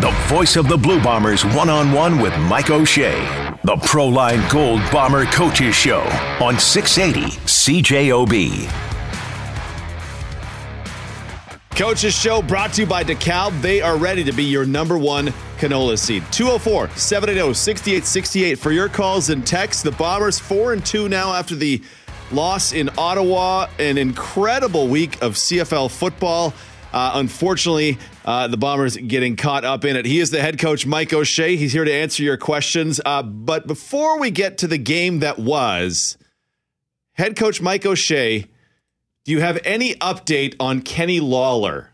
the voice of the Blue Bombers one on one with Mike O'Shea. The Proline Gold Bomber Coaches Show on 680 CJOB. Coaches Show brought to you by DeKalb. They are ready to be your number one canola seed. 204 780 6868 for your calls and texts. The Bombers 4 and 2 now after the loss in Ottawa. An incredible week of CFL football. Uh, unfortunately, uh, the Bombers getting caught up in it. He is the head coach, Mike O'Shea. He's here to answer your questions. Uh, but before we get to the game that was, head coach Mike O'Shea, do you have any update on Kenny Lawler?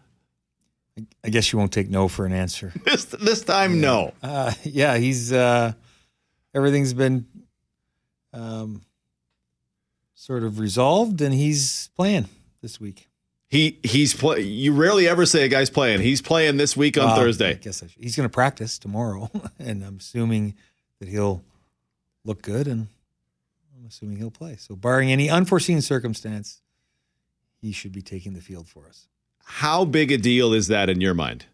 I guess you won't take no for an answer. This this time, no. Uh, yeah, he's uh, everything's been um, sort of resolved, and he's playing this week. He he's play. You rarely ever say a guy's playing. He's playing this week on Uh, I Thursday. guess I he's going to practice tomorrow, and I'm assuming that he'll look good, and I'm assuming he'll play. So, barring any unforeseen circumstance, he should be taking the field for us. How big a deal is that in your mind?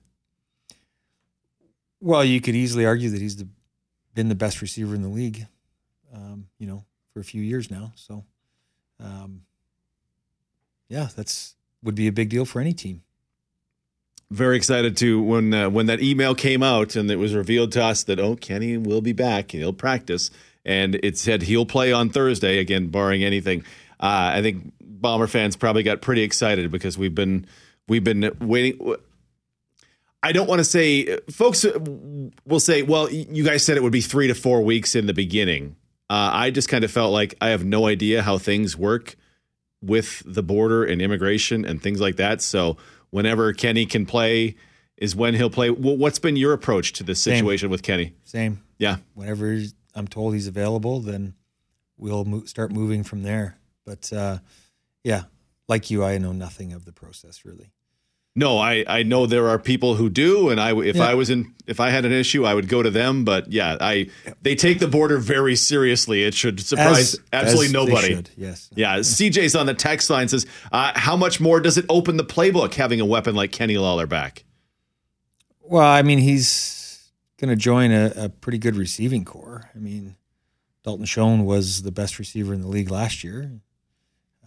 Well, you could easily argue that he's the, been the best receiver in the league, um, you know, for a few years now. So, um, yeah, that's would be a big deal for any team. Very excited to when uh, when that email came out and it was revealed to us that oh Kenny will be back he'll practice and it said he'll play on Thursday again barring anything. Uh, I think Bomber fans probably got pretty excited because we've been we've been waiting. I don't want to say folks will say, well, you guys said it would be three to four weeks in the beginning. Uh, I just kind of felt like I have no idea how things work with the border and immigration and things like that. So whenever Kenny can play is when he'll play. Wh- What's been your approach to this Same. situation with Kenny? Same. Yeah. Whenever I'm told he's available, then we'll mo- start moving from there. But uh, yeah, like you, I know nothing of the process really. No, I, I know there are people who do, and I if Yeah. I was in if I had an issue, I would go to them. But yeah, I they take the border very seriously. It should surprise As- absolutely as nobody. should, yes. Yeah, CJ's on the text line says, uh, "How much more does it open the playbook having a weapon like Kenny Lawler back?" Well, I mean, he's going to join a, a pretty good receiving corps. I mean, Dalton Schoen was the best receiver in the league last year,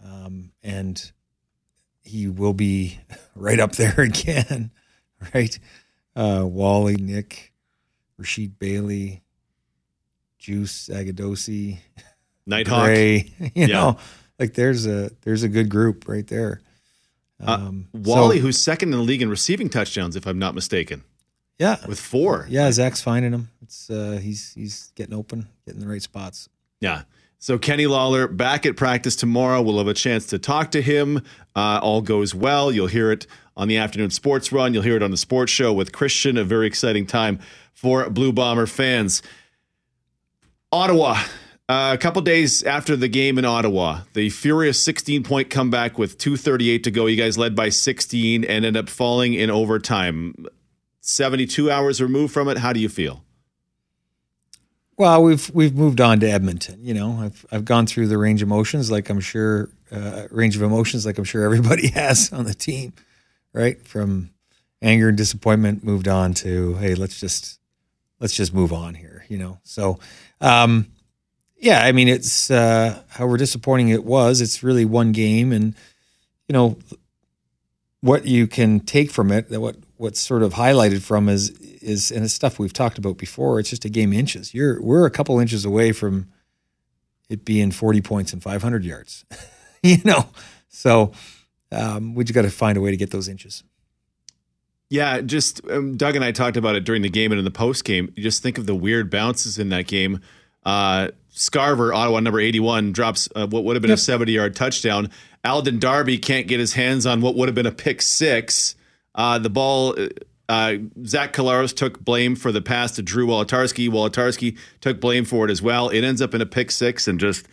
um, and he will be right up there again, right? Uh, Wally, Nick, Rasheed Bailey, Juice Agadosi, Nighthawk. Gray. You Yeah. know, like there's a there's a good group right there. Uh, Um, Wally, so- who's second in the league in receiving touchdowns, if I'm not mistaken, yeah, with four. Yeah, Zach's finding him. It's uh, he's he's getting open, getting the right spots. Yeah. So Kenny Lawler back at practice tomorrow. We'll have a chance to talk to him. Uh, all goes well. You'll hear it on the afternoon sports run. You'll hear it on the sports show with Christian. A very exciting time for Blue Bomber fans. Ottawa. Uh, a couple days after the game in Ottawa, the furious 16 point comeback with 238 to go. You guys led by 16 and ended up falling in overtime. 72 hours removed from it. How do you feel? Well, we've we've moved on to Edmonton. You know, I've I've gone through the range of emotions, like I'm sure uh, range of emotions, like I'm sure everybody has on the team, right? From anger and disappointment, moved on to hey, let's just let's just move on here. You know, so um, yeah, I mean, it's uh, however disappointing it was. It's really one game, and you know what you can take from it. That what what's sort of highlighted from is is and it's stuff we've talked about before. It's just a game inches. You're we're a couple inches away from it being 40 points and 500 yards. you know, so um, we just got to find a way to get those inches. Yeah, just um, Doug and I talked about it during the game and in the post game. Just think of the weird bounces in that game. Uh, Scarver, Ottawa number 81, drops uh, what would have been a 70 yard touchdown. Alden Darby can't get his hands on what would have been a pick six. Uh, the ball, uh, Zach Collaros took blame for the pass to Drew Wolitarski. Wolitarski took blame for it as well. It ends up in a pick six and just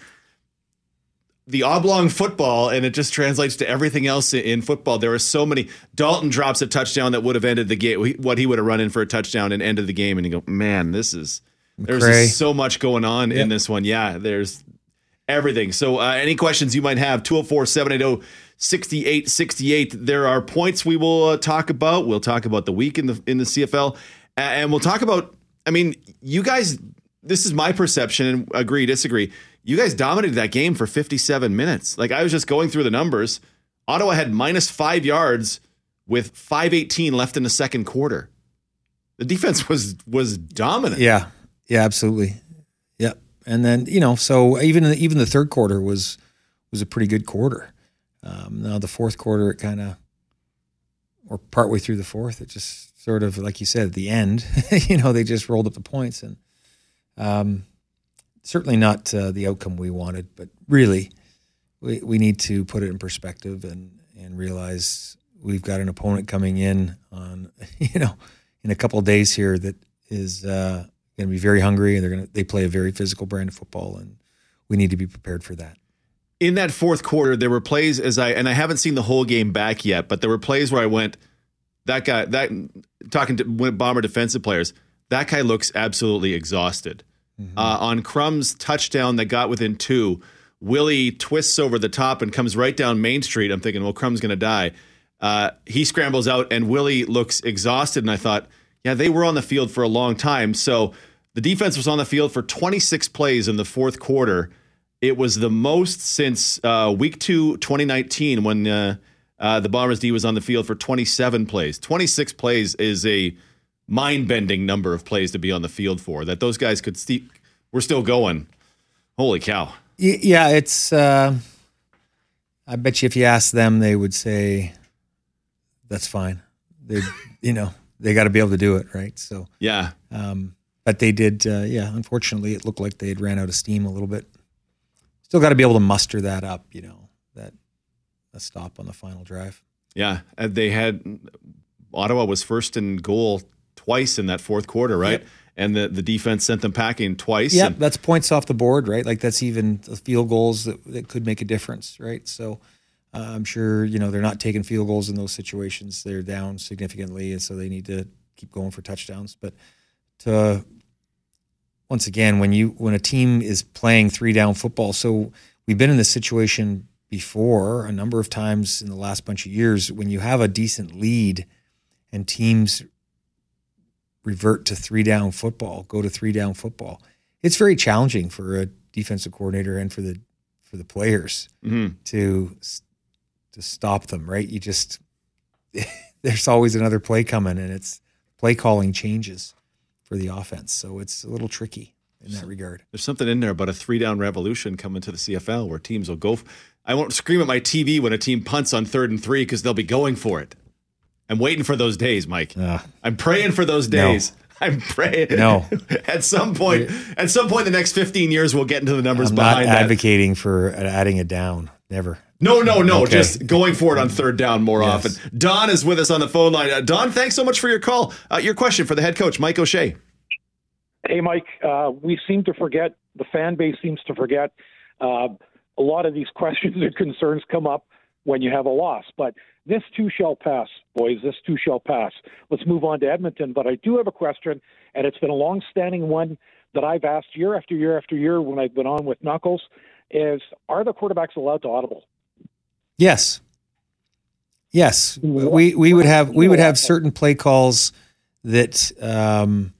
the oblong football, and it just translates to everything else in football. There are so many. Dalton drops a touchdown that would have ended the game. What he would have run in for a touchdown and ended the game, and you go, man, this is there's so much going on in this one. Yeah, there's everything. So, uh, any questions you might have, 204 780 6868. There are points we will uh, talk about. We'll talk about the week in the in the CFL. and we'll talk about. I mean, you guys. This is my perception, and agree, disagree. You guys dominated that game for 57 minutes. Like I was just going through the numbers. Ottawa had minus five yards with 5:18 left in the second quarter. The defense was was dominant. Yeah, yeah, absolutely. Yep. And then you know, so even even the third quarter was was a pretty good quarter. Um, now the fourth quarter, it kind of, or partway through the fourth, it just sort of like you said at the end, you know, they just rolled up the points and um, certainly not uh, the outcome we wanted. But really, we we need to put it in perspective and and realize we've got an opponent coming in on you know in a couple days here that is uh, going to be very hungry and they're going to they play a very physical brand of football and we need to be prepared for that. In that fourth quarter, there were plays as I and I haven't seen the whole game back yet, but there were plays where I went, that guy that talking to bomber defensive players, that guy looks absolutely exhausted. Mm-hmm. Uh, on Crum's touchdown that got within two, Willie twists over the top and comes right down Main Street. I'm thinking, well, Crum's going to die. Uh, he scrambles out, and Willie looks exhausted. And I thought, yeah, they were on the field for a long time. So the defense was on the field for 26 plays in the fourth quarter. It was the most since uh, week two, 2019, when uh, uh, the Bombers D was on the field for 27 plays. 26 plays is a mind bending number of plays to be on the field for. That those guys could st- we're still going. Holy cow! Yeah, it's. Uh, I bet you if you ask them, they would say that's fine. They, you know, they got to be able to do it, right? So yeah. Um, but they did. Uh, yeah. Unfortunately, it looked like they had ran out of steam a little bit. Still got to be able to muster that up. You know, that a stop on the final drive. Yeah, they had Ottawa was first in goal twice in that fourth quarter, right? Yep. And the, the defense sent them packing twice. Yeah, that's points off the board, right? Like that's even the field goals that, that could make a difference, right? So uh, I'm sure you know they're not taking field goals in those situations. They're down significantly, and so they need to keep going for touchdowns. But to once again, when you when a team is playing three down football, so we've been in this situation before a number of times in the last bunch of years. When you have a decent lead and teams revert to three down football, go to three down football, it's very challenging for a defensive coordinator and for the for the players mm-hmm. to to stop them, right? You just there's always another play coming, and it's play calling changes for the offense, so it's a little tricky in that regard. There's something in there about a three down revolution coming to the CFL where teams will go. F- I won't scream at my TV when a team punts on third and three because they'll be going for it. I'm waiting for those days, Mike. Uh, I'm praying for those days. No. I'm praying. No. at some point, at some point, the next 15 years, we'll get into the numbers I'm behind not advocating for adding it down. Never. No, no, no. Okay. Just going for it on third down more yes. often. Don is with us on the phone line. Uh, Don, thanks so much for your call. Uh, your question for the head coach, Mike O'Shea. Hey, Mike. Uh, we seem to forget, the fan base seems to forget. Uh, a lot of these questions and concerns come up when you have a loss. But this too shall pass, boys. This too shall pass. Let's move on to Edmonton. But I do have a question, and it's been a long standing one that I've asked year after year after year when I've been on with Knuckles is are the quarterbacks allowed to audible? Yes. Yes, we we would have we would have certain play calls that um,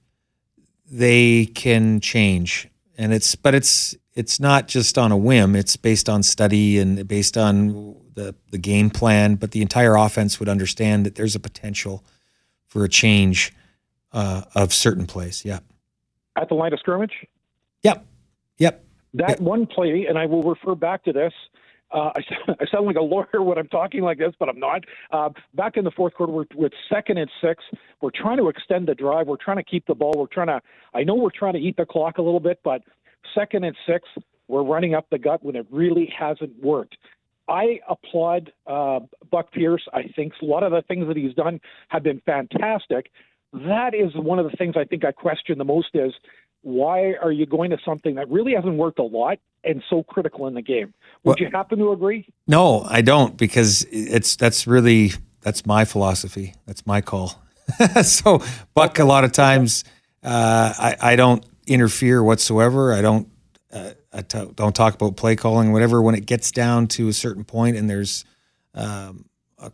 they can change, and it's but it's it's not just on a whim. It's based on study and based on the the game plan. But the entire offense would understand that there's a potential for a change uh, of certain plays. Yeah. At the line of scrimmage. Yep. Yep. That yep. one play, and I will refer back to this. Uh, I, I, sound like a lawyer when I'm talking like this, but I'm not. Uh, back in the fourth quarter, we're with second and six. We're trying to extend the drive. We're trying to keep the ball. We're trying to. I know we're trying to eat the clock a little bit, but second and six, we're running up the gut when it really hasn't worked. I applaud uh, Buck Pierce. I think a lot of the things that he's done have been fantastic. That is one of the things I think I question the most is why are you going to something that really hasn't worked a lot and so critical in the game? Would well, you happen to agree? No, I don't because it's that's really that's my philosophy. That's my call. so Buck, a lot of times uh, I, I don't interfere whatsoever. I don't uh, I t- don't talk about play calling, or whatever. When it gets down to a certain point and there's um, a,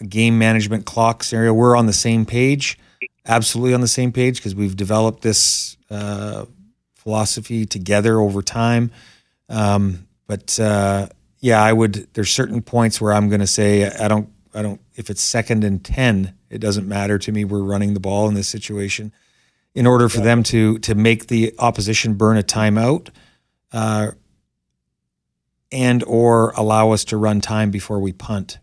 a game management clock scenario, we're on the same page. Absolutely on the same page because we've developed this uh, philosophy together over time. Um, but uh, yeah, I would. There's certain points where I'm going to say I don't. I don't. If it's second and ten, it doesn't matter to me. We're running the ball in this situation. In order for yeah. them to to make the opposition burn a timeout, uh, and or allow us to run time before we punt.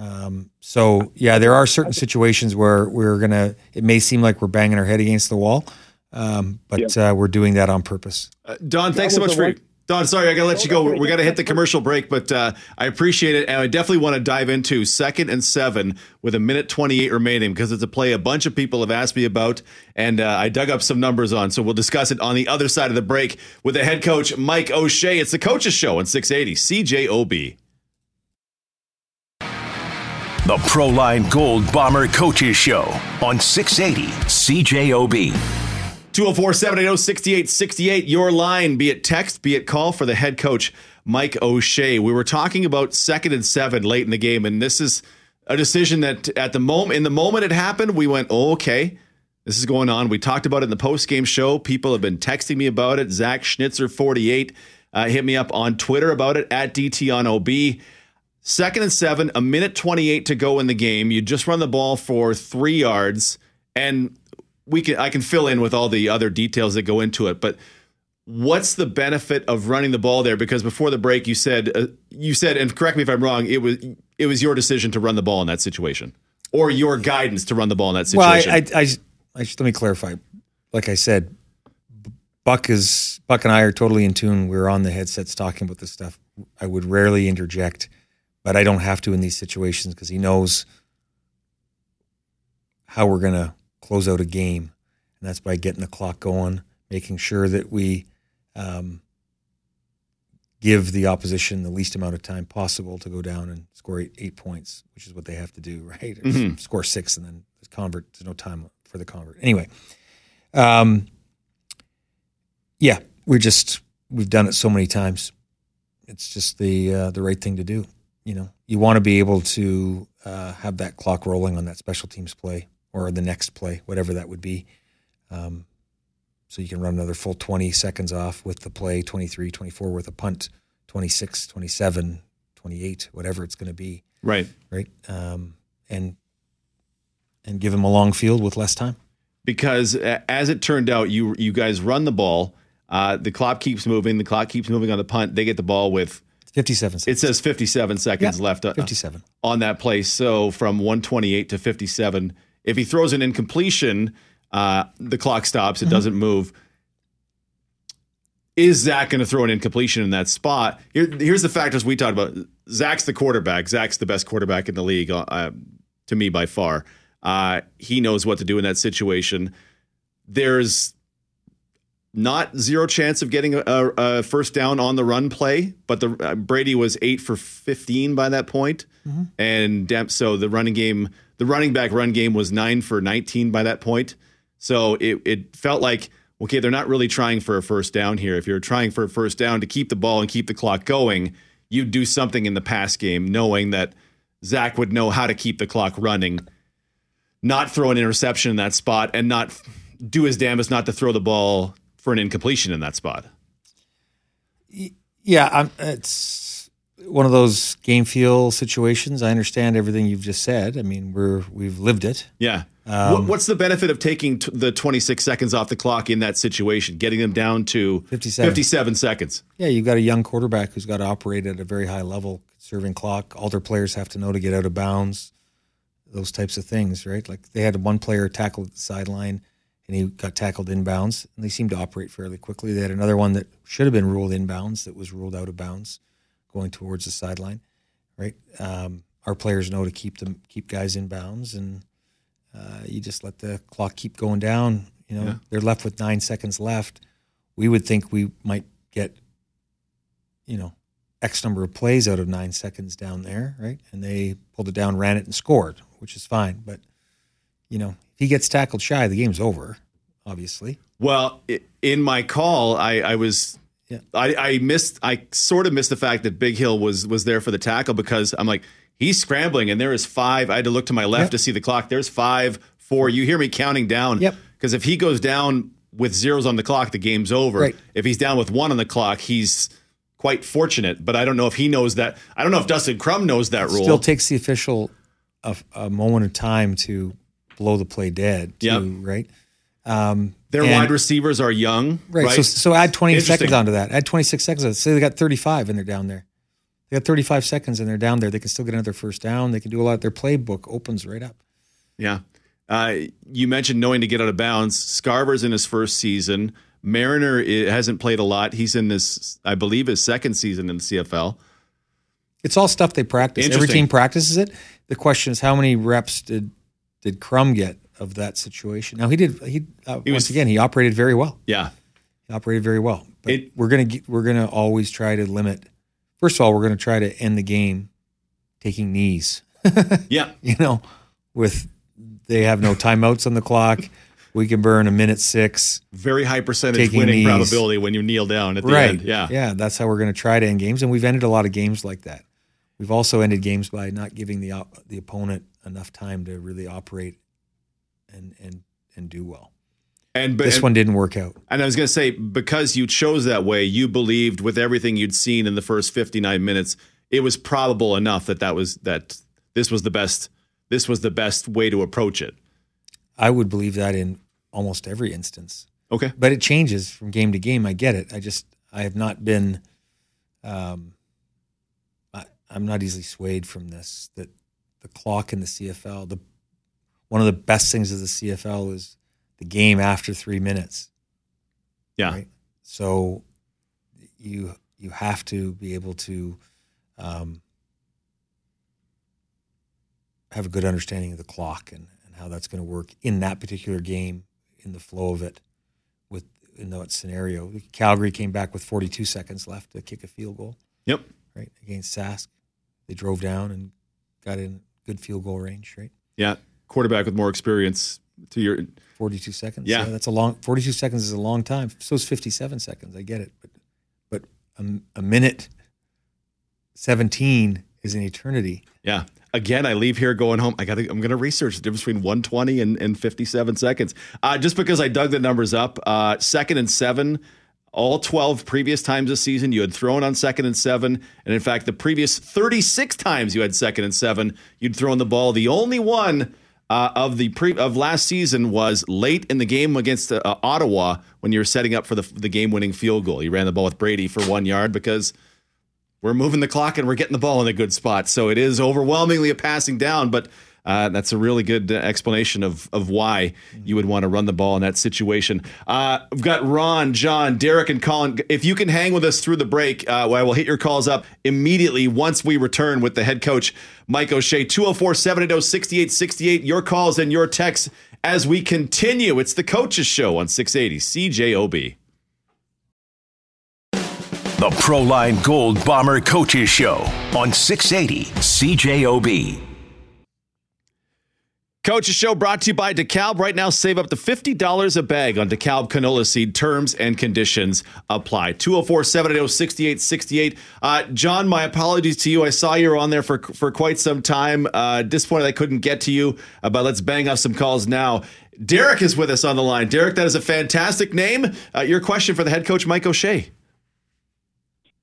Um, so yeah, there are certain situations where we're gonna. It may seem like we're banging our head against the wall, um, but uh, we're doing that on purpose. Uh, Don, thanks so much for. Don, sorry, I got to let you go. We got to hit the commercial break, but uh, I appreciate it. And I definitely want to dive into second and seven with a minute 28 remaining because it's a play a bunch of people have asked me about, and uh, I dug up some numbers on. So we'll discuss it on the other side of the break with the head coach, Mike O'Shea. It's the Coaches Show on 680 CJOB. The Proline Gold Bomber Coaches Show on 680 CJOB. 204 780 6868. Your line, be it text, be it call for the head coach, Mike O'Shea. We were talking about second and seven late in the game, and this is a decision that at the moment, in the moment it happened, we went, oh, okay, this is going on. We talked about it in the post game show. People have been texting me about it. Zach Schnitzer, 48, uh, hit me up on Twitter about it at DT on OB. Second and seven, a minute 28 to go in the game. You just run the ball for three yards. And we can I can fill in with all the other details that go into it, but what's the benefit of running the ball there? Because before the break, you said uh, you said, and correct me if I'm wrong, it was it was your decision to run the ball in that situation, or your guidance to run the ball in that situation. Well, I, I, I, I let me clarify. Like I said, Buck is Buck and I are totally in tune. We're on the headsets talking about this stuff. I would rarely interject, but I don't have to in these situations because he knows how we're gonna close out a game, and that's by getting the clock going, making sure that we um, give the opposition the least amount of time possible to go down and score eight, eight points, which is what they have to do, right? Mm-hmm. Score six and then convert. There's no time for the convert. Anyway, um, yeah, we're just we've done it so many times. It's just the uh, the right thing to do. You know, you want to be able to uh, have that clock rolling on that special teams play or the next play, whatever that would be. Um, so you can run another full 20 seconds off with the play, 23, 24 with a punt, 26, 27, 28, whatever it's going to be. Right. Right. Um, and and give them a long field with less time. Because as it turned out, you you guys run the ball. Uh, the clock keeps moving. The clock keeps moving on the punt. They get the ball with 57 seconds. It says 57 seconds yeah, left. Uh, 57 on that play. So from 128 to 57 if he throws an incompletion, uh, the clock stops. It mm-hmm. doesn't move. Is Zach going to throw an incompletion in that spot? Here, here's the factors we talked about. Zach's the quarterback. Zach's the best quarterback in the league, uh, to me by far. Uh, he knows what to do in that situation. There's not zero chance of getting a, a, first down on the run play, but the uh, Brady was eight for fifteen by that point, mm-hmm. and so the running game the running back run game was nine for 19 by that point. So it, it felt like, okay, they're not really trying for a first down here. If you're trying for a first down to keep the ball and keep the clock going, you'd do something in the pass game knowing that Zach would know how to keep the clock running, not throw an interception in that spot, and not do his damnedest not to throw the ball for an incompletion in that spot. Yeah, it's one of those game feel situations. I understand everything you've just said. I mean, we're we've lived it. Yeah. Um, What's the benefit of taking t- the 26 seconds off the clock in that situation, getting them down to 57. 57 seconds? Yeah, you've got a young quarterback who's got to operate at a very high level, serving clock. All their players have to know to get out of bounds, those types of things, right? Like they had one player tackled at the sideline and he got tackled inbounds, and they seemed to operate fairly quickly. They had another one that should have been ruled inbounds that was ruled out of bounds going towards the sideline, right? Um, our players know to keep them keep guys in bounds, and uh, you just let the clock keep going down. You know, yeah. they're left with nine seconds left. We would think we might get, you know, X number of plays out of nine seconds down there, right? And they pulled it down, ran it, and scored, which is fine. But you know, he gets tackled shy, the game's over. Obviously. Well, in my call, I, I was yeah. I, I missed I sort of missed the fact that Big Hill was was there for the tackle because I'm like, he's scrambling and there is five. I had to look to my left to see the clock. There's five four. You hear me counting down. Yep. Because if he goes down with zeros on the clock, the game's over. Right. If he's down with one on the clock, he's quite fortunate. But I don't know if he knows that. I don't know if Dustin Crum knows that rule. Still takes the official a, a moment of time to blow the play dead. Too, Yep. Right. Um, Their and- wide receivers are young. Right. Right. So so add 20 seconds onto that. Add 26 seconds. Say they got 35 and they're down there. They got 35 seconds and they're down there. They can still get another first down. They can do a lot. Their playbook opens right up. Yeah. Uh, you mentioned knowing to get out of bounds. Scarver's in his first season. Mariner i- hasn't played a lot. He's in this, I believe, his second season in the CFL. It's all stuff they practice. Every team practices it. The question is how many reps did did Crum get of that situation? Now he did. He, uh, He once was- again he operated very well. Yeah. He operated very well. But It- we're gonna get, we're gonna always try to limit. First of all, we're gonna try to end the game taking knees. Yeah. you know, with they have no timeouts on the clock. We can burn a minute six. Very high percentage winning knees. probability when you kneel down at the right. end. Yeah. Yeah. That's how we're going to try to end games. And we've ended a lot of games like that. We've also ended games by not giving the op- the opponent enough time to really operate and and and do well. And but This and, one didn't work out. and I was going to say because you chose that way, you believed with everything you'd seen in the first 59 minutes, it was probable enough that that was that this was the best this was the best way to approach it. I would believe that in almost every instance. Okay. but it changes from game to game. I get it. I just I have not been, um, I, I'm not easily swayed from this. That the clock in the CFL, the one of the best things of the CFL is the game after three minutes. Yeah. Right? So you you have to be able to um, have a good understanding of the clock and, and how that's going to work in that particular game, in the flow of it, with in that scenario. Calgary came back with 42 seconds left to kick a field goal, Yep. right against Sask. They drove down and got in good field goal range, right? Yeah. Quarterback with more experience to your 42 seconds. Yeah. that's a long. 42 seconds is a long time. So is 57 seconds. I get it, but but a, a minute 17 is an eternity. Yeah. Again, I leave here going home. I got. I'm going to research the difference between 120 and, and 57 seconds. Uh, just because I dug the numbers up, uh, second and seven, all 12 previous times this season you had thrown on second and seven, and in fact, the previous 36 times you had second and seven, you'd thrown the ball. The only one uh, of the pre of last season was late in the game against uh, Ottawa when you were setting up for the the game winning field goal. You ran the ball with Brady for one yard because we're moving the clock and we're getting the ball in a good spot. So it is overwhelmingly a passing down, but uh, that's a really good uh, explanation of of why you would want to run the ball in that situation. Uh, we've got Ron, John, Derek, and Colin. If you can hang with us through the break, uh, I will hit your calls up immediately once we return with the head coach, Mike O'Shea, 204 780 6868. Your calls and your texts as we continue. It's the Coaches Show on 680 CJOB. The Proline Gold Bomber Coaches Show on 680 CJOB. Coach's Show brought to you by DeKalb. Right now, save up to $50 a bag on DeKalb canola seed. Terms and conditions apply. 204 780 6868. Uh, John, my apologies to you. I saw you were on there for, for quite some time. Uh, disappointed I couldn't get to you, uh, but let's bang off some calls now. Derek is with us on the line. Derek, that is a fantastic name. Uh, your question for the head coach, Mike O'Shea.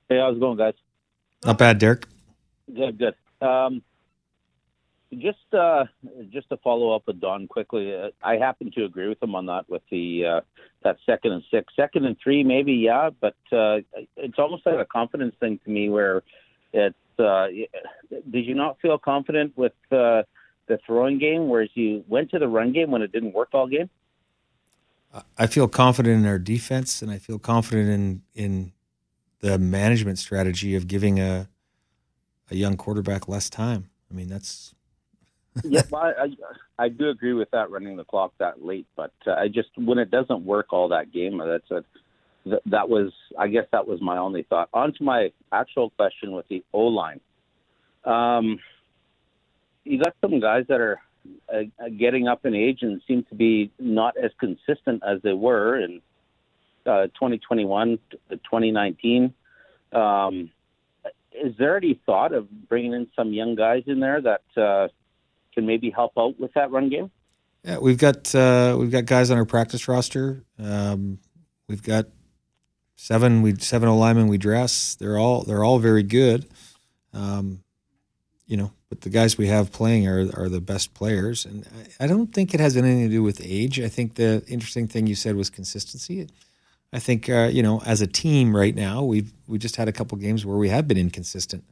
Hey, how's it going, guys? Not bad, Derek. Good, good. Um, just, uh, just to follow up with Don quickly, uh, I happen to agree with him on that. With the uh, that second and six, second and three, maybe yeah, but uh, it's almost like a confidence thing to me. Where it's, uh, did you not feel confident with uh, the throwing game, whereas you went to the run game when it didn't work all game? I feel confident in our defense, and I feel confident in in the management strategy of giving a a young quarterback less time. I mean, that's yeah, I, I I do agree with that running the clock that late, but uh, I just when it doesn't work all that game, that's a that, that was I guess that was my only thought. On to my actual question with the O line. Um, you got some guys that are uh, uh, getting up in age and seem to be not as consistent as they were in uh, 2021 to 2019. Um, is there any thought of bringing in some young guys in there that uh, can maybe help out with that run game? Yeah, we've got uh, we've got guys on our practice roster. Um, we've got seven we seven O linemen we dress. They're all they're all very good. Um, you know, but the guys we have playing are are the best players, and I, I don't think it has anything to do with age. I think the interesting thing you said was consistency. I think uh, you know, as a team right now, we've we just had a couple games where we have been inconsistent.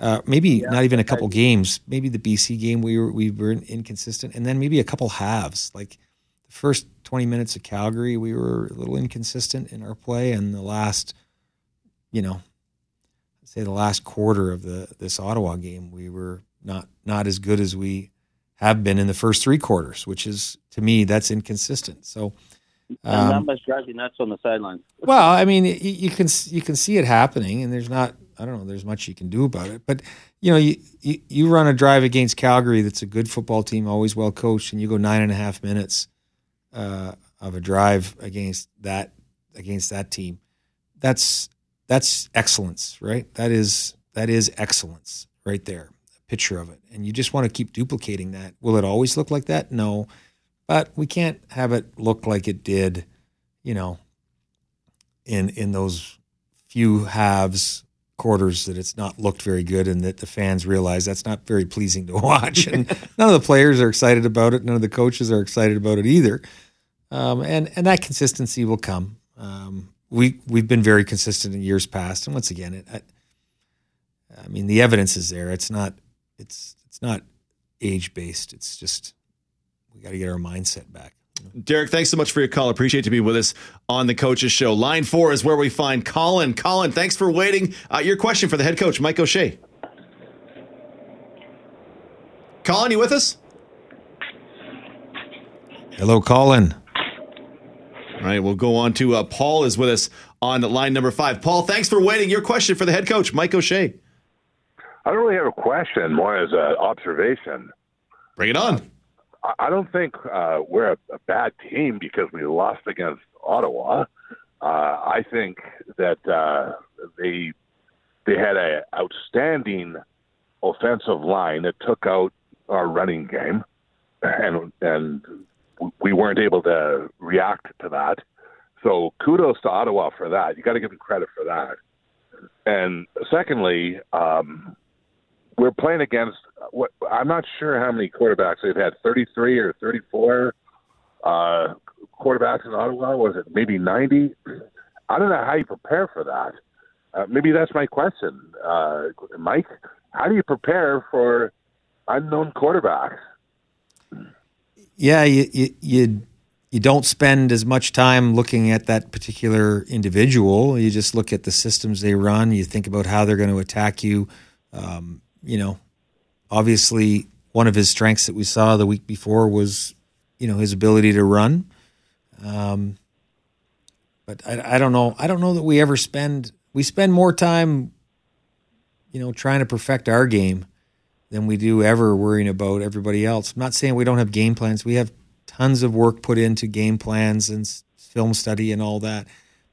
Uh, maybe yeah, not even a couple I, games. Maybe the BC game we were we were inconsistent, and then maybe a couple halves. Like the first twenty minutes of Calgary, we were a little inconsistent in our play, and the last, you know, say the last quarter of the this Ottawa game, we were not not as good as we have been in the first three quarters, which is to me that's inconsistent. So. Um, must drive you nuts on the sidelines. well, I mean, you, you can you can see it happening, and there's not I don't know. There's much you can do about it, but you know, you, you, you run a drive against Calgary that's a good football team, always well coached, and you go nine and a half minutes uh, of a drive against that against that team. That's that's excellence, right? That is that is excellence right there. A picture of it, and you just want to keep duplicating that. Will it always look like that? No, but we can't have it look like it did, you know, in in those few halves quarters that it's not looked very good and that the fans realize that's not very pleasing to watch. And none of the players are excited about it. None of the coaches are excited about it either. Um, and and that consistency will come. Um, we we've been very consistent in years past, and once again, it. I, I mean, the evidence is there. It's not. It's it's not age based. It's just we got to get our mindset back. Derek, thanks so much for your call. Appreciate to be with us on the Coaches Show. Line four is where we find Colin. Colin, thanks for waiting. Uh, your question for the head coach, Mike O'Shea. Colin, you with us? Hello, Colin. All right, we'll go on to uh, Paul is with us on line number five. Paul, thanks for waiting. Your question for the head coach, Mike O'Shea. I don't really have a question, more as an observation. Bring it on. I don't think uh, we're a, a, bad team because we lost against Ottawa. Uh, I think that uh, they they had an outstanding offensive line that took out our running game, and and we weren't able to react to that. So kudos to Ottawa for that. You got to give them credit for that. And secondly, um, we're playing against what I'm not sure how many quarterbacks they've had 33 or 34 uh, quarterbacks in Ottawa. Was it maybe 90? I don't know how you prepare for that. Uh, maybe that's my question, uh, Mike. How do you prepare for unknown quarterbacks? Yeah, you, you, you don't spend as much time looking at that particular individual. You just look at the systems they run. You think about how they're going to attack you. Um, you know, obviously one of his strengths that we saw the week before was, you know, his ability to run. Um, but I, I don't know. I don't know that we ever spend we spend more time, you know, trying to perfect our game than we do ever worrying about everybody else. I'm not saying we don't have game plans. We have tons of work put into game plans and film study and all that.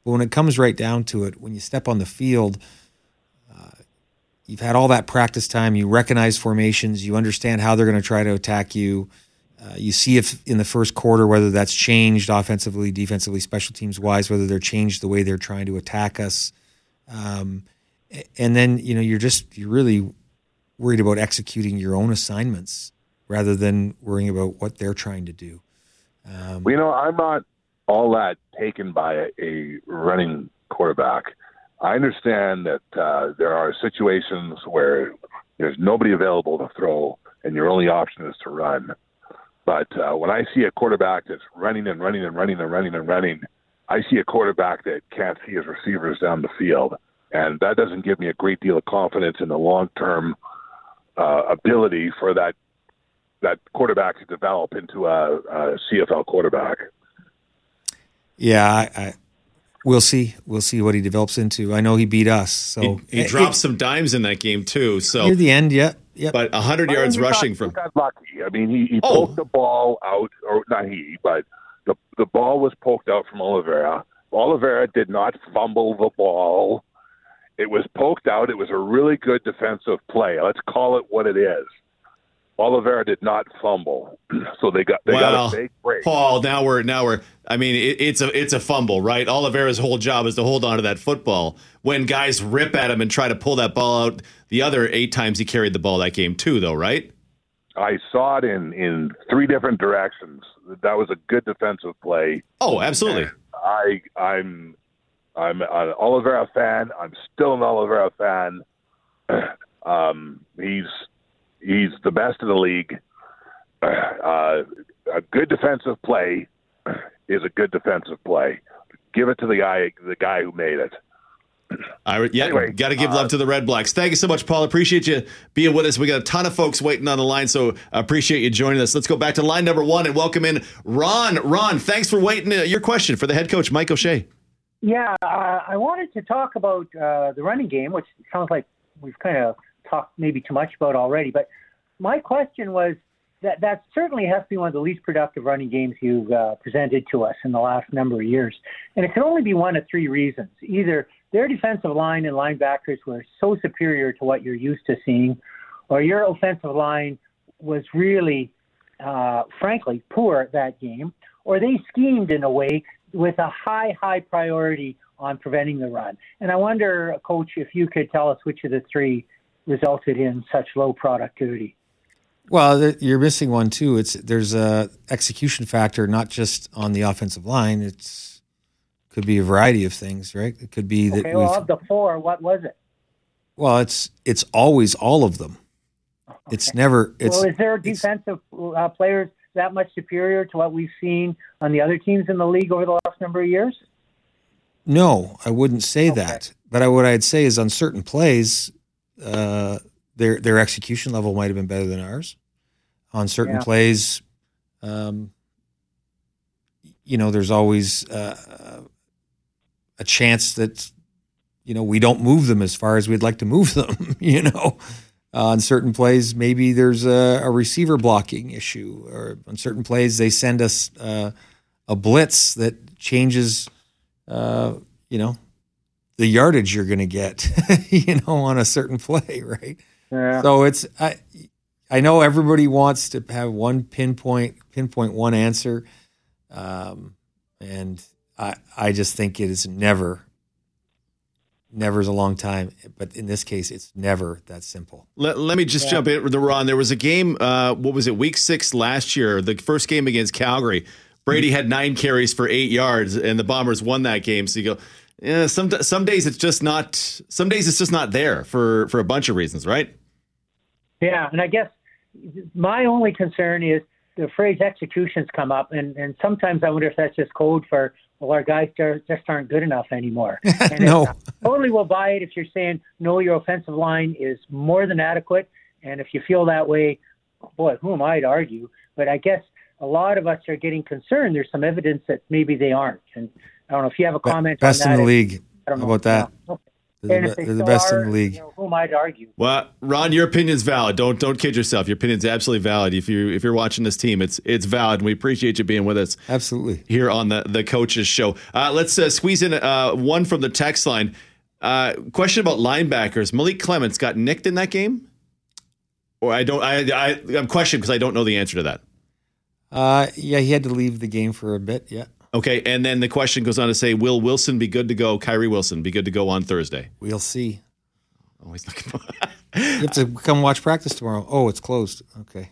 But when it comes right down to it, when you step on the field, you've had all that practice time. You recognize formations. You understand how they're going to try to attack you. Uh, you see if in the first quarter whether that's changed offensively, defensively, special teams wise, whether they're changed the way they're trying to attack us. Um, and then you know you're just you're really worried about executing your own assignments rather than worrying about what they're trying to do. Um, well, you know, I'm not all that taken by a, a running quarterback. I understand that uh, there are situations where there's nobody available to throw, and your only option is to run. But uh, when I see a quarterback that's running and running and running and running and running, I see a quarterback that can't see his receivers down the field, and that doesn't give me a great deal of confidence in the long-term uh, ability for that that quarterback to develop into a, a CFL quarterback. Yeah, I, We'll see. We'll see what he develops into. I know he beat us, so he, he dropped it, some dimes in that game too. So near the end, yeah, yeah. But hundred yards rushing got, from. He got lucky. I mean, he, he oh. poked the ball out, or not he, but the the ball was poked out from Oliveira. Oliveira did not fumble the ball. It was poked out. It was a really good defensive play. Let's call it what it is. Oliveira did not fumble, so they got they well, got a fake break. Paul, now we're now we're. I mean, it, it's a it's a fumble, right? Oliveira's whole job is to hold on to that football. When guys rip at him and try to pull that ball out, the other eight times he carried the ball that game too, though, right? I saw it in in three different directions. That was a good defensive play. Oh, absolutely. I I'm I'm an Oliveira fan. I'm still an Oliveira fan. um, he's he's the best in the league. Uh, a good defensive play is a good defensive play. Give it to the guy the guy who made it. I, yeah, Anyway, got to give uh, love to the Red Blacks. Thank you so much, Paul. Appreciate you being with us. We got a ton of folks waiting on the line, so appreciate you joining us. Let's go back to line number one and welcome in Ron. Ron, thanks for waiting. Uh, your question for the head coach, Mike O'Shea. Yeah, uh, I wanted to talk about uh, the running game, which sounds like we've kind of talked maybe too much about already. But my question was that that certainly has to be one of the least productive running games you've uh, presented to us in the last number of years. And it can only be one of three reasons. Either their defensive line and linebackers were so superior to what you're used to seeing, or your offensive line was really, uh, frankly, poor that game, or they schemed in a way with a high, high priority on preventing the run. And I wonder, Coach, if you could tell us which of the three resulted in such low productivity. Well, you're missing one too. It's there's a execution factor, not just on the offensive line. It's could be a variety of things, right? It could be that Okay, well, of the four, what was it? well, it's it's always all of them. It's never it's well, is there defensive uh, players that much superior to what we've seen on the other teams in the league over the last number of years? No, I wouldn't say that. But I, what I'd say is on certain plays, uh, their their execution level might have been better than ours. On certain Yeah. plays, um, you know, there's always uh, a chance that you know we don't move them as far as we'd like to move them. you know, uh, on certain plays, maybe there's a, a receiver blocking issue, or on certain plays they send us uh, a blitz that changes uh, you know, the yardage you're going to get, you know, on a certain play, right? Yeah. So it's I, I know everybody wants to have one pinpoint pinpoint one answer, um, and I I just think it is never. Never is a long time, but in this case, it's never that simple. Let, let me just jump in with the Ron. There was a game, uh, what was it, week six last year, the first game against Calgary. Brady had nine carries for eight yards, and the Bombers won that game. So you go, yeah, some some days it's just not. Some days it's just not there for for a bunch of reasons, right? Yeah, and I guess my only concern is the phrase executions come up, and, and sometimes I wonder if that's just code for, well, our guys just aren't good enough anymore. And No. Totally will buy it if you're saying, no, your offensive line is more than adequate. And if you feel that way, boy, who am I to argue? But I guess a lot of us are getting concerned. There's some evidence that maybe they aren't. And I don't know if you have a comment Best on that. in the league. I don't How know. about that? No. They're the, if they they're the still best in the league. You know, who am I to argue? Well, Ron, your opinion's valid. Don't don't kid yourself. Your opinion's absolutely valid. If you if you're watching this team, it's it's valid, and we appreciate you being with us. Absolutely. here on the the coaches show. Uh, let's uh, squeeze in uh, one from the text line. Uh, question about linebackers. Malik Clements got nicked in that game, or I don't. I, I I'm questioning because I don't know the answer to that. Uh, yeah, he had to leave the game for a bit. Yeah, Okay, and then the question goes on to say, will Wilson be good to go? Kyrie Wilson be good to go on Thursday? we'll see. Oh, he's not. You have to come watch practice tomorrow. Oh, it's closed. Okay.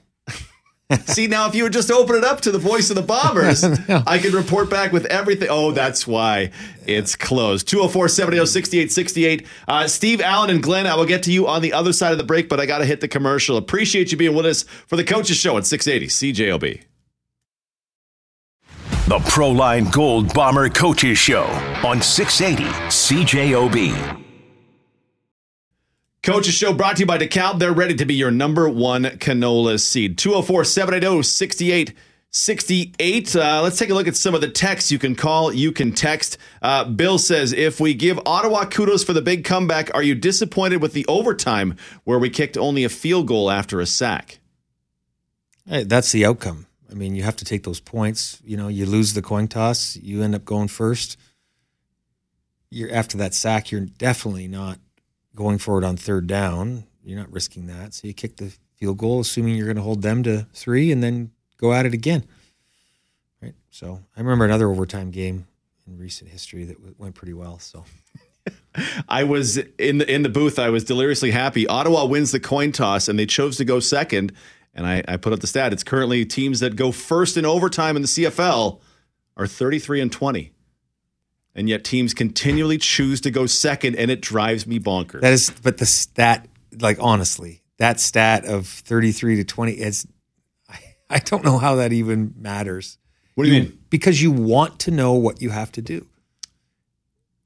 See now, if you would just open it up to the voice of the Bombers, I could report back with everything. Oh, that's why it's closed. 204 780 6868. Uh, Steve Allen and Glenn, I will get to you on the other side of the break, but I got to hit the commercial. Appreciate you being with us for the Coaches Show at 680 CJOB. The Proline Gold Bomber Coaches Show on 680 CJOB. Coaches Show brought to you by DeKalb. They're ready to be your number one canola seed. 204 780 6868. Uh, let's take a look at some of the texts you can call, you can text. Uh, Bill says, if we give Ottawa kudos for the big comeback, are you disappointed with the overtime where we kicked only a field goal after a sack? Hey, that's the outcome. I mean, you have to take those points. You know, you lose the coin toss, you end up going first. You're after that sack, you're definitely not going for it on third down. You're not risking that. So you kick the field goal, assuming you're going to hold them to three, and then go at it again. Right. So I remember another overtime game in recent history that went pretty well. So I was in the in the booth. I was deliriously happy. Ottawa wins the coin toss, and they chose to go second. And I, I put up the stat. It's currently teams that go first in overtime in the CFL are 33 and 20. And yet teams continually choose to go second, and it drives me bonkers. that is, but the stat, like honestly, that stat of 33 to 20 is, I, I don't know how that even matters. what do you mean? Because you want to know what you have to do.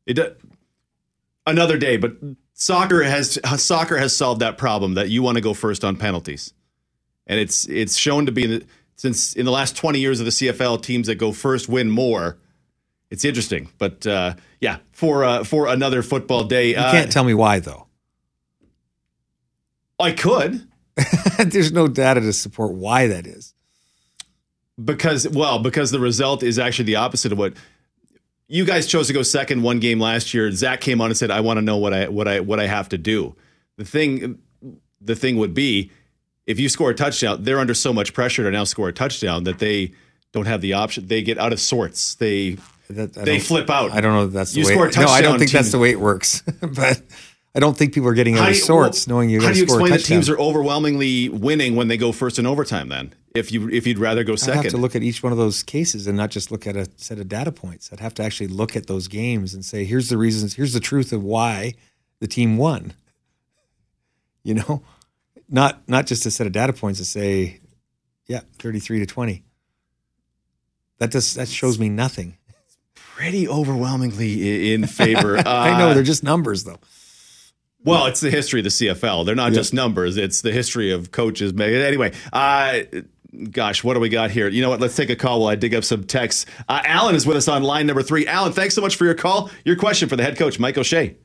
It do- another day, but soccer has soccer has solved that problem that you want to go first on penalties, and it's it's shown to be the, since in the last twenty years of the CFL, teams that go first win more. It's interesting, but uh, yeah, for uh, for another football day, You uh, can't tell me why though. I could There's no data to support why that is. because well because the result is actually the opposite of what you guys chose to go second one game last year. Zach came on and said, "I want to know what I what I what I have to do." The thing the thing would be if you score a touchdown, they're under so much pressure to now score a touchdown that they don't have the option. They get out of sorts. They That, They flip out. I don't know if that's the You way. score a no, I don't touchdown, think that's the way it works. but I don't think people are getting out How of do you- sorts well, knowing you How got do to you score a explain that teams are overwhelmingly winning when they go first in overtime? Then, if you if you'd rather go I'd second, have to look at each one of those cases and not just look at a set of data points. I'd have to actually look at those games and say, here's the reasons, here's the truth of why the team won. You know, not not just a set of data points to say, yeah, thirty three to twenty. That does that shows me nothing. pretty overwhelmingly in favor. I know they're just numbers though. Well, it's the history of the CFL. They're not Yeah. just numbers. It's the history of coaches. Anyway, uh, gosh, what do we got here? You know what? Let's take a call while I dig up some texts. Uh, Alan is with us on line number three. Alan, thanks so much for your call. Your question for the head coach, Mike O'Shea.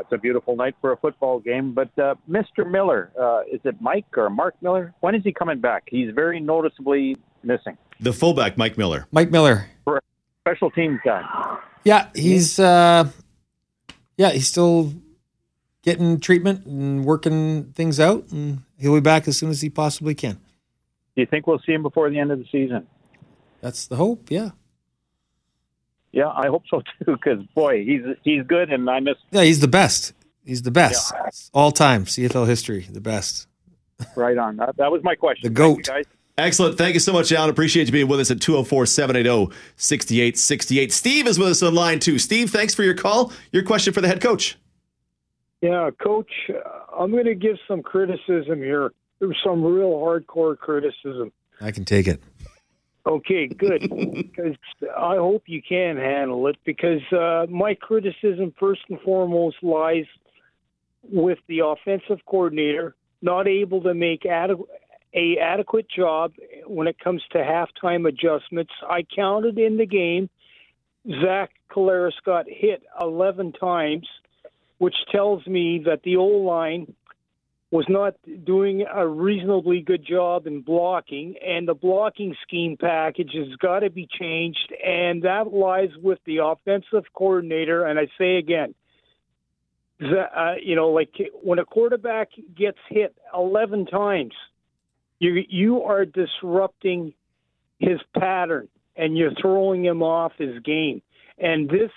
It's a beautiful night for a football game. But uh, Mr. Miller, uh, is it Mike or Mark Miller? When is he coming back? He's very noticeably missing. The fullback, Mike Miller. Mike Miller. Special teams guy. Yeah, he's uh yeah, he's still getting treatment and working things out and he'll be back as soon as he possibly can. Do you think we'll see him before the end of the season? That's the hope, yeah. Yeah, I hope so too. Because boy, he's he's good, and I miss Yeah, he's the best. He's the best. All time CFL history, the best. right on. That, that was my question. The goat. Thank you, guys. Excellent. Thank you so much, Alan. Appreciate you being with us at 204 780 6868. Steve is with us on line two. Steve, thanks for your call. Your question for the head coach. Yeah, Coach, uh, I'm going to give some criticism here. There's some real hardcore criticism. I can take it. Okay, good. Because I hope you can handle it. Because uh, my criticism, first and foremost, lies with the offensive coordinator not able to make ade- a adequate job when it comes to halftime adjustments. I counted in the game. Zach Collaros got hit 11 times, which tells me that the O line was not doing a reasonably good job in blocking, and the blocking scheme package has got to be changed, and that lies with the offensive coordinator. And I say again, uh, you know, like when a quarterback gets hit 11 times, you you are disrupting his pattern, and you're throwing him off his game. And this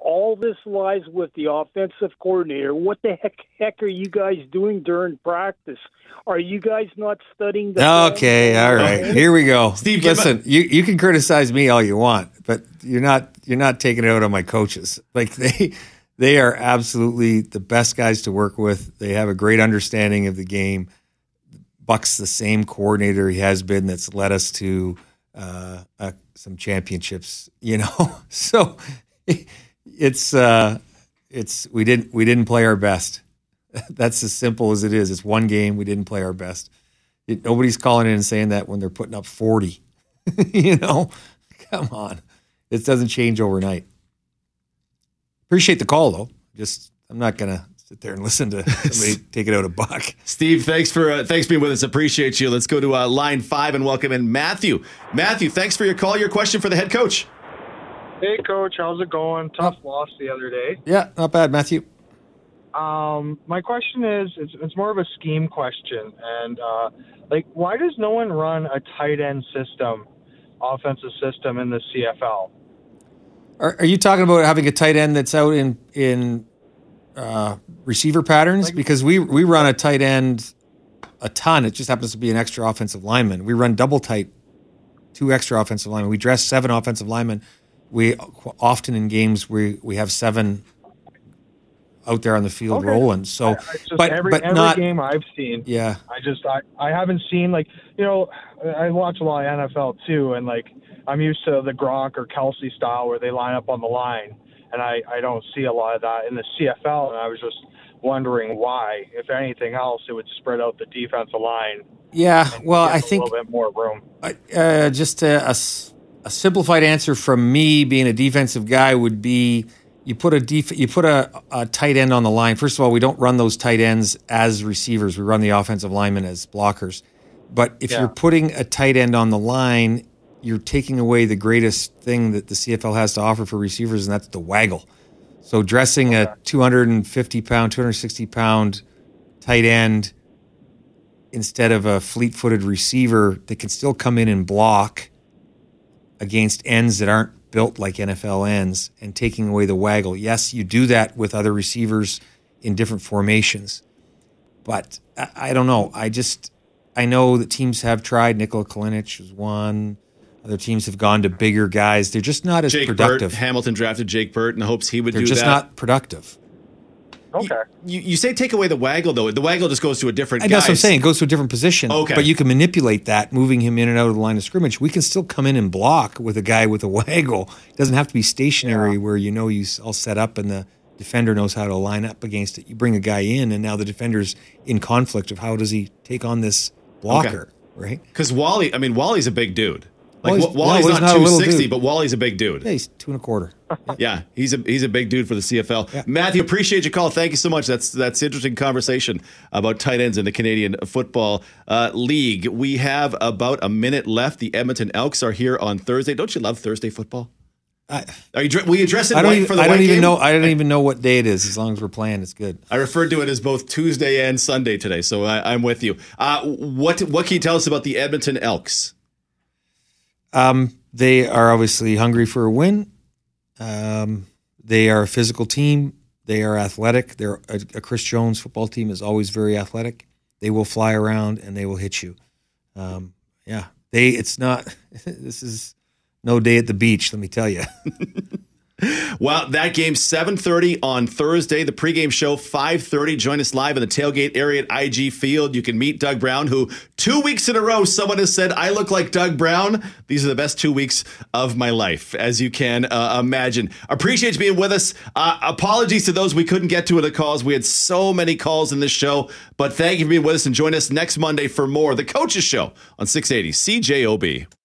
all this lies with the offensive coordinator. What the heck heck are you guys doing during practice? Are you guys not studying the Okay, all right. Here we go. Steve, get listen, you, you can criticize me all you want, but you're not you're not taking it out on my coaches. Like they they are absolutely the best guys to work with. They have a great understanding of the game. Buck's the same coordinator he has been that's led us to uh, uh, some championships. You know, so it's uh, it's we didn't we didn't play our best. That's as simple as it is. It's one game. We didn't play our best. It, nobody's calling in and saying that when they're putting up 40. you know, come on. It doesn't change overnight. Appreciate the call, though. Just, I'm not going to sit there and listen to somebody take it out a buck. Steve, thanks for uh, thanks for being with us. Appreciate you. Let's go to uh, line five and welcome in Matthew. Matthew, thanks for your call. Your question for the head coach. Hey, coach, how's it going? Tough loss the other day. Yeah, not bad, Matthew. Um, my question is, it's, it's more of a scheme question, and uh, like, why does no one run a tight end system, offensive system in the CFL? Are, are you talking about having a tight end that's out in in uh, receiver patterns? Like- because we we run a tight end a ton. It just happens to be an extra offensive lineman. We run double tight, two extra offensive linemen. We dress seven offensive linemen. We often in games we we have seven out there on the field Okay. rolling. So, It's just but every, but every not game I've seen. yeah. I just I, I haven't seen like you know I watch a lot of NFL too and like I'm used to the Gronk or Kelce style where they line up on the line and I I don't see a lot of that in the CFL and I was just wondering why if anything else it would spread out the defensive line. Yeah, well, I I a think little bit more room. uh, just a, a s- a simplified answer from me, being a defensive guy, would be you put a def- you put a, a tight end on the line. First of all, we don't run those tight ends as receivers. We run the offensive linemen as blockers. But if Yeah. you're putting a tight end on the line, you're taking away the greatest thing that the CFL has to offer for receivers, and that's the waggle. So dressing a 250 pound, 260 pound tight end instead of a fleet footed receiver that can still come in and block against ends that aren't built like NFL ends and taking away the waggle. Yes, you do that with other receivers in different formations. But I, I don't know. I just I know that teams have tried. Nikola Kalinic was one. Other teams have gone to bigger guys. They're just not as Jake productive. Burt, Hamilton drafted Jake Burt in the hopes he would do. They're do just that. not productive. Okay. you, you say take away the waggle though. The waggle just goes to a different. And that's what I'm saying. It goes to a different position. Okay. But you can manipulate that, moving him in and out of the line of scrimmage. We can still come in and block with a guy with a waggle. It doesn't have to be stationary where you know he's all set up and the defender knows how to line up against it. You bring a guy in, and now the defender's in conflict of how does he take on this blocker, right? Because Wally, I mean, Wally's a big dude. Like Wally's- Wally's no, not, not 260, but Wally's a big dude. Yeah, he's two and a quarter. Yeah, he's a he's a big dude for the CFL. Yeah. Matthew, appreciate your call. Thank you so much. That's that's interesting conversation about tight ends in the Canadian Football uh, League. We have about a minute left. The Edmonton Elks are here on Thursday. Don't you love Thursday football? I, Are you dre- will you dress in I don't white even, for the I don't even game? know. I don't even know what day it is. As long as we're playing, it's good. I referred to it as both Tuesday and Sunday today, so I, I'm with you. Uh, what what can you tell us about the Edmonton Elks? Um, they are obviously hungry for a win. Um, they are a physical team. They are athletic. They're a, a Chris Jones football team is always very athletic. They will fly around and they will hit you. Um, yeah, they. It's not. This is no day at the beach. Let me tell you. Well, that game 7:30 on Thursday. The pregame show 5:30. Join us live in the tailgate area at IG Field. You can meet Doug Brown, who two weeks in a row someone has said I look like Doug Brown. These are the best two weeks of my life, as you can uh, imagine. Appreciate you being with us. Uh, apologies to those we couldn't get to in the calls. We had so many calls in this show, but thank you for being with us and join us next Monday for more. The Coaches Show on 680 CJOB.